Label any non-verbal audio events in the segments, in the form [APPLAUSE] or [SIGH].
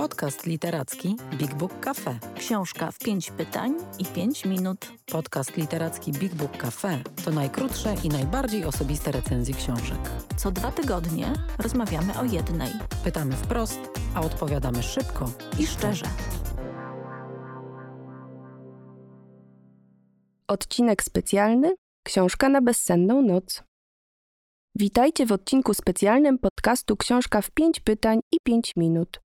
Podcast literacki Big Book Cafe. Książka w pięć pytań i pięć minut. Podcast literacki Big Book Cafe to najkrótsze i najbardziej osobiste recenzje książek. Co dwa tygodnie rozmawiamy o jednej. Pytamy wprost, a odpowiadamy szybko I szczerze. Odcinek specjalny Książka na bezsenną noc. Witajcie w odcinku specjalnym podcastu Książka w 5 pytań i 5 minut.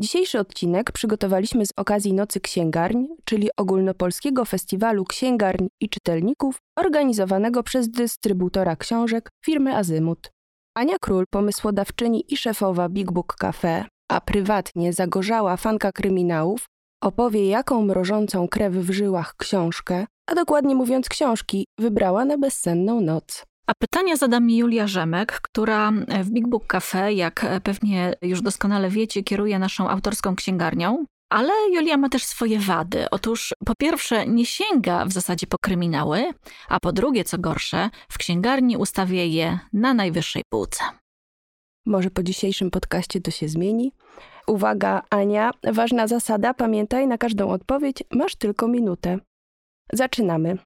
Dzisiejszy odcinek przygotowaliśmy z okazji Nocy Księgarń, czyli ogólnopolskiego festiwalu księgarń i czytelników organizowanego przez dystrybutora książek firmy Azymut. Ania Król, pomysłodawczyni i szefowa Big Book Cafe, a prywatnie zagorzała fanka kryminałów, opowie jaką mrożącą krew w żyłach książkę, a dokładnie mówiąc książki, wybrała na bezsenną noc. A pytania zada mi Julia Rzemek, która w Big Book Cafe, jak pewnie już doskonale wiecie, kieruje naszą autorską księgarnią. Ale Julia ma też swoje wady. Otóż po pierwsze nie sięga w zasadzie po kryminały, a po drugie, co gorsze, w księgarni ustawia je na najwyższej półce. Może po dzisiejszym podcaście to się zmieni. Uwaga, Ania, ważna zasada, pamiętaj, na każdą odpowiedź masz tylko minutę. Zaczynamy.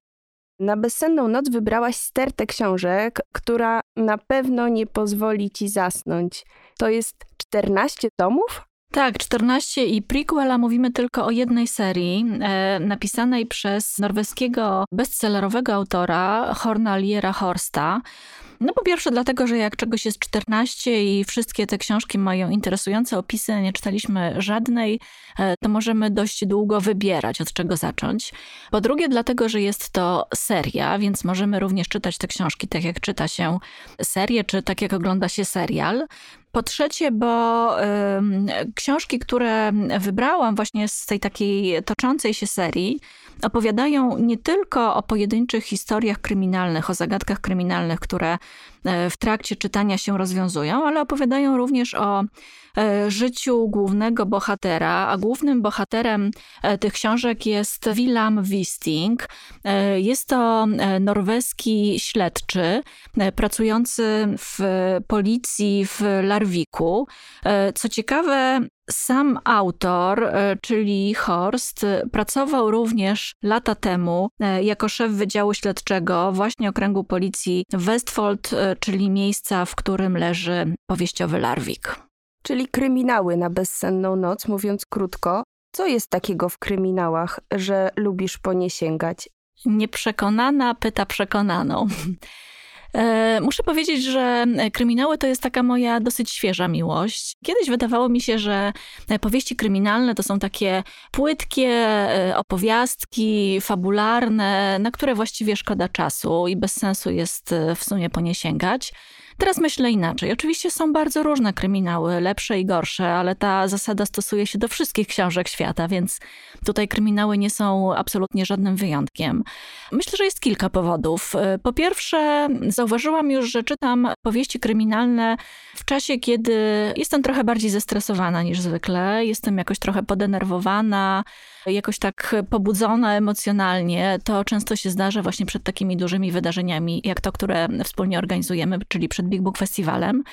Na bezsenną noc wybrałaś stertę książek, która na pewno nie pozwoli ci zasnąć. To jest 14 tomów? Tak, 14 i prequela mówimy tylko o jednej serii, e, napisanej przez norweskiego bestsellerowego autora Horna Liera Horsta. No po pierwsze dlatego, że jak czegoś jest 14 i wszystkie te książki mają interesujące opisy, nie czytaliśmy żadnej, e, to możemy dość długo wybierać, od czego zacząć. Po drugie dlatego, że jest to seria, więc możemy również czytać te książki tak jak czyta się serię, czy tak jak ogląda się serial. Po trzecie, bo książki, które wybrałam właśnie z tej takiej toczącej się serii, opowiadają nie tylko o pojedynczych historiach kryminalnych, o zagadkach kryminalnych, które w trakcie czytania się rozwiązują, ale opowiadają również o e, życiu głównego bohatera, a głównym bohaterem e, tych książek jest Willam Wisting. Jest to norweski śledczy pracujący w policji w Larwiku. Co ciekawe, sam autor, e, czyli Horst, pracował również lata temu e, jako szef Wydziału Śledczego właśnie okręgu policji Westfold, e, czyli miejsca, w którym leży powieściowy Larwik. Czyli kryminały na bezsenną noc, mówiąc krótko. Co jest takiego w kryminałach, że lubisz po nie sięgać? Nieprzekonana pyta przekonaną. E, muszę powiedzieć, że kryminały to jest taka moja dosyć świeża miłość. Kiedyś wydawało mi się, że powieści kryminalne to są takie płytkie e, opowiastki, fabularne, na które właściwie szkoda czasu i bez sensu jest e, w sumie po nie sięgać. Teraz myślę inaczej. Oczywiście są bardzo różne kryminały, lepsze i gorsze, ale ta zasada stosuje się do wszystkich książek świata, więc tutaj kryminały nie są absolutnie żadnym wyjątkiem. Myślę, że jest kilka powodów. Po pierwsze, zauważyłam już, że czytam powieści kryminalne w czasie, kiedy jestem trochę bardziej zestresowana niż zwykle, jestem jakoś trochę podenerwowana, jakoś tak pobudzona emocjonalnie, to często się zdarza właśnie przed takimi dużymi wydarzeniami, jak to, które wspólnie organizujemy, czyli przed Big Book Festiwalem.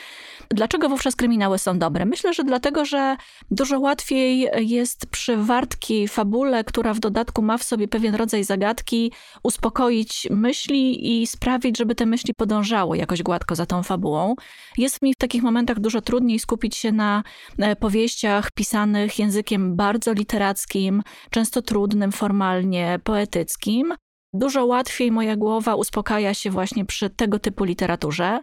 Dlaczego wówczas kryminały są dobre? Myślę, że dlatego, że dużo łatwiej jest przy wartkiej fabule, która w dodatku ma w sobie pewien rodzaj zagadki, uspokoić myśli i sprawić, żeby te myśli podążały jakoś gładko za tą fabułą. Jest mi w takich momentach dużo trudniej skupić się na e, powieściach pisanych językiem bardzo literackim, często trudnym formalnie, poetyckim. Dużo łatwiej moja głowa uspokaja się właśnie przy tego typu literaturze.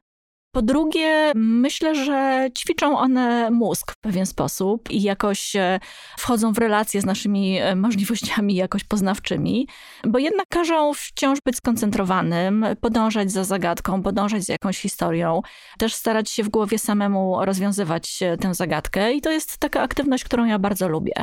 Po drugie, myślę, że ćwiczą one mózg w pewien sposób i jakoś e, wchodzą w relacje z naszymi e, możliwościami jakoś poznawczymi, bo jednak każą wciąż być skoncentrowanym, podążać za zagadką, podążać za jakąś historią, też starać się w głowie samemu rozwiązywać e, tę zagadkę i to jest taka aktywność, którą ja bardzo lubię.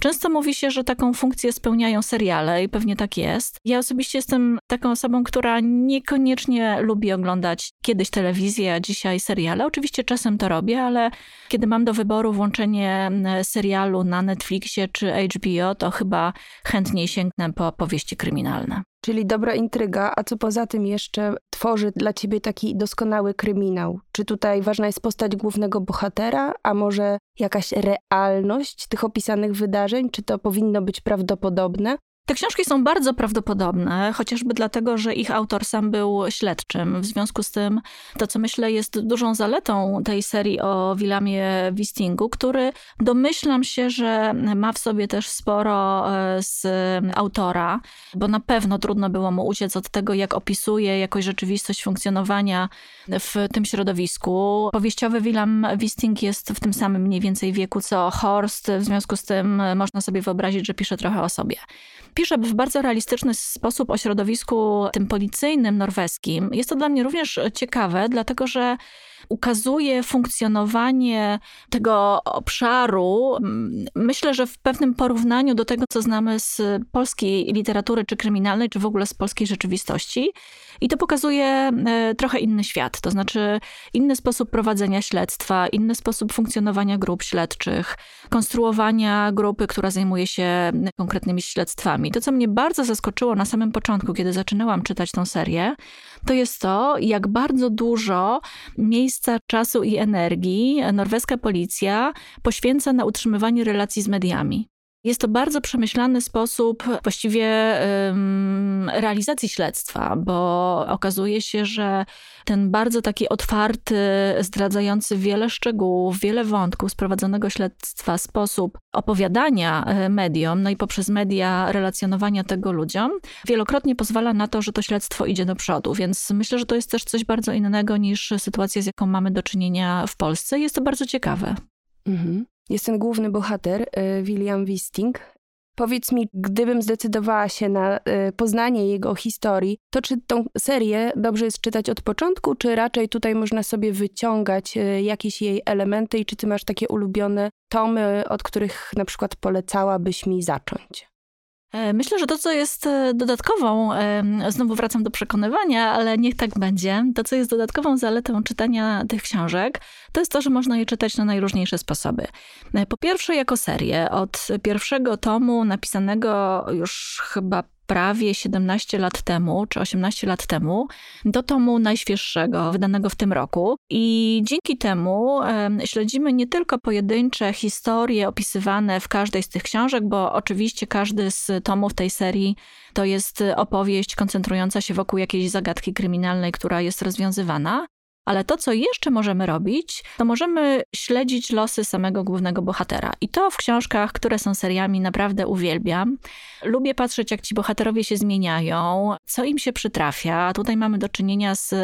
Często mówi się, że taką funkcję spełniają seriale i pewnie tak jest. Ja osobiście jestem taką osobą, która niekoniecznie lubi oglądać kiedyś telewizję, dzisiaj seriale. Oczywiście czasem to robię, ale kiedy mam do wyboru włączenie serialu na Netflixie czy HBO, to chyba chętniej sięgnę po powieści kryminalne. Czyli dobra intryga, a co poza tym jeszcze tworzy dla ciebie taki doskonały kryminał? Czy tutaj ważna jest postać głównego bohatera, a może jakaś realność tych opisanych wydarzeń? Czy to powinno być prawdopodobne? Te książki są bardzo prawdopodobne, chociażby dlatego, że ich autor sam był śledczym. W związku z tym, to co myślę jest dużą zaletą tej serii o Willamie Wistingu, który domyślam się, że ma w sobie też sporo e, z autora, bo na pewno trudno było mu uciec od tego, jak opisuje jakoś rzeczywistość funkcjonowania w tym środowisku. Powieściowy William Wisting jest w tym samym mniej więcej wieku co Horst, w związku z tym można sobie wyobrazić, że pisze trochę o sobie pisze w bardzo realistyczny sposób o środowisku tym policyjnym norweskim. Jest to dla mnie również ciekawe, dlatego że ukazuje funkcjonowanie tego obszaru, myślę, że w pewnym porównaniu do tego, co znamy z polskiej literatury, czy kryminalnej, czy w ogóle z polskiej rzeczywistości. I to pokazuje e, trochę inny świat, to znaczy inny sposób prowadzenia śledztwa, inny sposób funkcjonowania grup śledczych, konstruowania grupy, która zajmuje się konkretnymi śledztwami. To, co mnie bardzo zaskoczyło na samym początku, kiedy zaczynałam czytać tą serię, to jest to, jak bardzo dużo miejsca, czasu i energii norweska policja poświęca na utrzymywanie relacji z mediami. Jest to bardzo przemyślany sposób właściwie realizacji śledztwa, bo okazuje się, że ten bardzo taki otwarty, zdradzający wiele szczegółów, wiele wątków z prowadzonego śledztwa sposób opowiadania e, mediom, no i poprzez media relacjonowania tego ludziom, wielokrotnie pozwala na to, że to śledztwo idzie do przodu. Więc myślę, że to jest też coś bardzo innego niż sytuacja, z jaką mamy do czynienia w Polsce. Jest to bardzo ciekawe. Mhm jest ten główny bohater, y, William Wisting. Powiedz mi, gdybym zdecydowała się na y, poznanie jego historii, to czy tą serię dobrze jest czytać od początku, czy raczej tutaj można sobie wyciągać y, jakieś jej elementy i czy ty masz takie ulubione tomy, od których na przykład polecałabyś mi zacząć? E, myślę, że to, co jest e, dodatkową, znowu wracam do przekonywania, ale niech tak będzie, to, co jest dodatkową zaletą czytania tych książek, to jest to, że można je czytać na najróżniejsze sposoby. E, po pierwsze, jako serię. Od pierwszego tomu, napisanego już chyba prawie 17 lat temu, czy 18 lat temu, do tomu najświeższego, wydanego w tym roku. I dzięki temu śledzimy nie tylko pojedyncze historie opisywane w każdej z tych książek, bo oczywiście każdy z tomów tej serii to jest opowieść koncentrująca się wokół jakiejś zagadki kryminalnej, która jest rozwiązywana, ale to, co jeszcze możemy robić, to możemy śledzić losy samego głównego bohatera. I to w książkach, które są seriami, naprawdę uwielbiam. Lubię patrzeć, jak ci bohaterowie się zmieniają, co im się przytrafia. Tutaj mamy do czynienia z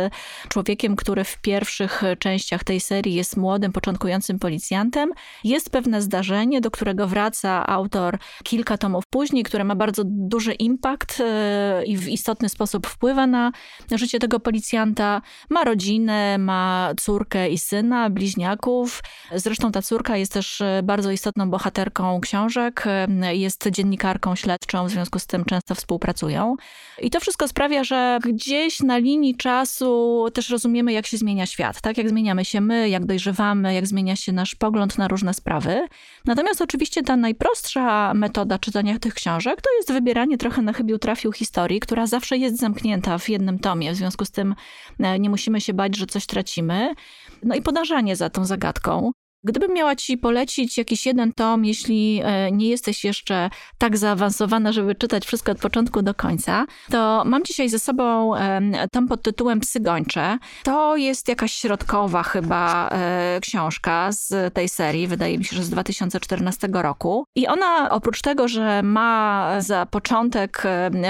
człowiekiem, który w pierwszych częściach tej serii jest młodym, początkującym policjantem. Jest pewne zdarzenie, do którego wraca autor kilka tomów później, które ma bardzo duży impact e, i w istotny sposób wpływa na życie tego policjanta. Ma rodzinę, ma córkę i syna, bliźniaków. Zresztą ta córka jest też e, bardzo istotną bohaterką książek, e, jest dziennikarką śledczą, w związku z tym często współpracują. I to wszystko sprawia, że gdzieś na linii czasu też rozumiemy, jak się zmienia świat, tak? Jak zmieniamy się my, jak dojrzewamy, jak zmienia się nasz pogląd na różne sprawy. Natomiast oczywiście ta najprostsza metoda czytania tych książek to jest wybieranie trochę na chybił trafił historii, która zawsze jest zamknięta w jednym tomie. W związku z tym e, nie musimy się bać, że coś coś tracimy. No i podążanie za tą zagadką. Gdybym miała ci polecić jakiś jeden tom, jeśli e, nie jesteś jeszcze tak zaawansowana, żeby czytać wszystko od początku do końca, to mam dzisiaj ze sobą tom pod tytułem Psy gończe. To jest jakaś środkowa chyba e, książka z tej serii, wydaje mi się, że z 2014 roku. I ona oprócz tego, że ma za początek,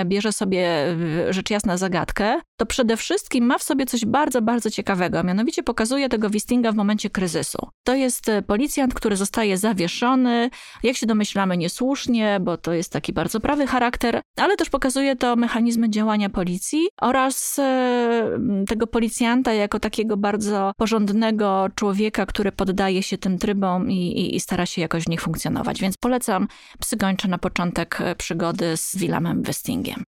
bierze sobie rzecz jasna zagadkę, to przede wszystkim ma w sobie coś bardzo, bardzo ciekawego. Mianowicie pokazuje tego Wistinga w momencie kryzysu. To jest e, policjant, który zostaje zawieszony, jak się domyślamy, niesłusznie, bo to jest taki bardzo prawy charakter, ale też pokazuje to mechanizmy działania policji oraz e, tego policjanta jako takiego bardzo porządnego człowieka, który poddaje się tym trybom i, i, i stara się jakoś w nich funkcjonować. Więc polecam Psy na początek e, przygody z Willamem Westingiem.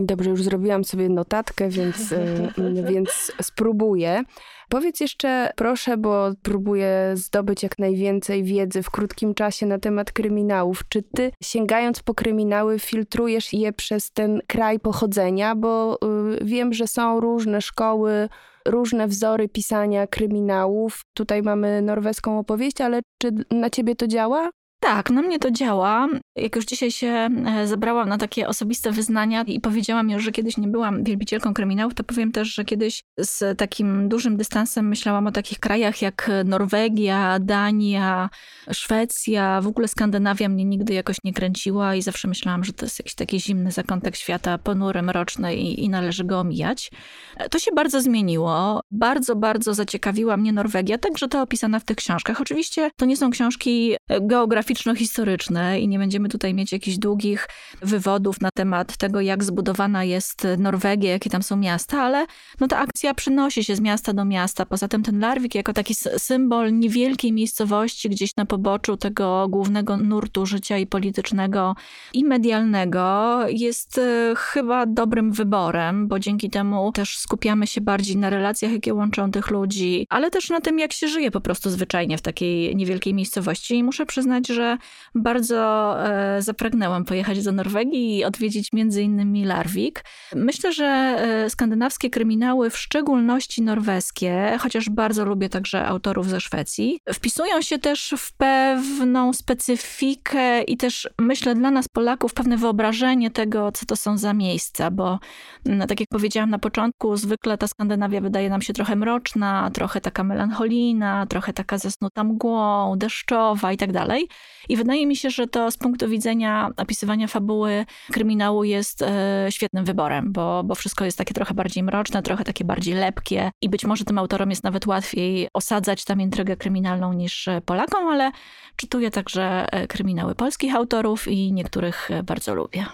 Dobrze, już zrobiłam sobie notatkę, więc, [LAUGHS] więc spróbuję. Powiedz jeszcze, proszę, bo próbuję zdobyć jak najwięcej wiedzy w krótkim czasie na temat kryminałów. Czy ty, sięgając po kryminały, filtrujesz je przez ten kraj pochodzenia? Bo y, wiem, że są różne szkoły, różne wzory pisania kryminałów. Tutaj mamy norweską opowieść, ale czy na ciebie to działa? Tak, na mnie to działa. Jak już dzisiaj się e, zebrałam na takie osobiste wyznania i powiedziałam już, że kiedyś nie byłam wielbicielką kryminałów, to powiem też, że kiedyś z takim dużym dystansem myślałam o takich krajach jak Norwegia, Dania, Szwecja, w ogóle Skandynawia mnie nigdy jakoś nie kręciła i zawsze myślałam, że to jest jakiś taki zimny zakątek świata, ponury, mroczny i, i należy go omijać. E, to się bardzo zmieniło. Bardzo, bardzo zaciekawiła mnie Norwegia, także to opisana w tych książkach. Oczywiście to nie są książki geograficzne, geograficzno-historyczne i nie będziemy tutaj mieć jakichś długich wywodów na temat tego, jak zbudowana jest Norwegia, jakie tam są miasta, ale no ta akcja przynosi się z miasta do miasta. Poza tym ten Larvik jako taki symbol niewielkiej miejscowości gdzieś na poboczu tego głównego nurtu życia i politycznego i medialnego jest e, chyba dobrym wyborem, bo dzięki temu też skupiamy się bardziej na relacjach, jakie łączą tych ludzi, ale też na tym, jak się żyje po prostu zwyczajnie w takiej niewielkiej miejscowości. I muszę przyznać, że bardzo e, zapragnęłam pojechać do Norwegii i odwiedzić innymi Larvik. Myślę, że e, skandynawskie kryminały, w szczególności norweskie, chociaż bardzo lubię także autorów ze Szwecji, wpisują się też w pewną specyfikę i też myślę dla nas Polaków pewne wyobrażenie tego, co to są za miejsca, bo no, tak jak powiedziałam na początku, zwykle ta Skandynawia wydaje nam się trochę mroczna, trochę taka melancholijna, trochę taka zasnuta mgłą, deszczowa i tak dalej. I wydaje mi się, że to z punktu widzenia opisywania fabuły kryminału jest e, świetnym wyborem, bo, bo wszystko jest takie trochę bardziej mroczne, trochę takie bardziej lepkie i być może tym autorom jest nawet łatwiej osadzać tam intrygę kryminalną niż Polakom, ale czytuję także e, kryminały polskich autorów i niektórych e, bardzo lubię.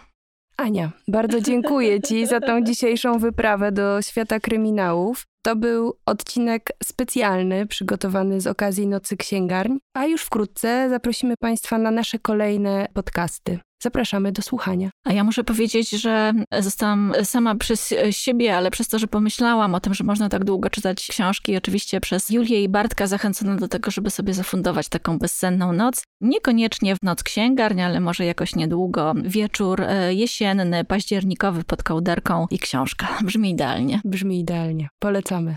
Ania, bardzo dziękuję Ci [LAUGHS] za tą dzisiejszą wyprawę do świata kryminałów. To był odcinek specjalny przygotowany z okazji Nocy Księgarni, a już wkrótce zaprosimy Państwa na nasze kolejne podcasty. Zapraszamy do słuchania. A ja muszę powiedzieć, że zostałam sama przez siebie, ale przez to, że pomyślałam o tym, że można tak długo czytać książki, oczywiście przez Julię i Bartka zachęcona do tego, żeby sobie zafundować taką bezsenną noc. Niekoniecznie w noc księgarni, ale może jakoś niedługo. Wieczór e, jesienny, październikowy pod kołderką i książka. Brzmi idealnie. Brzmi idealnie. Polecamy.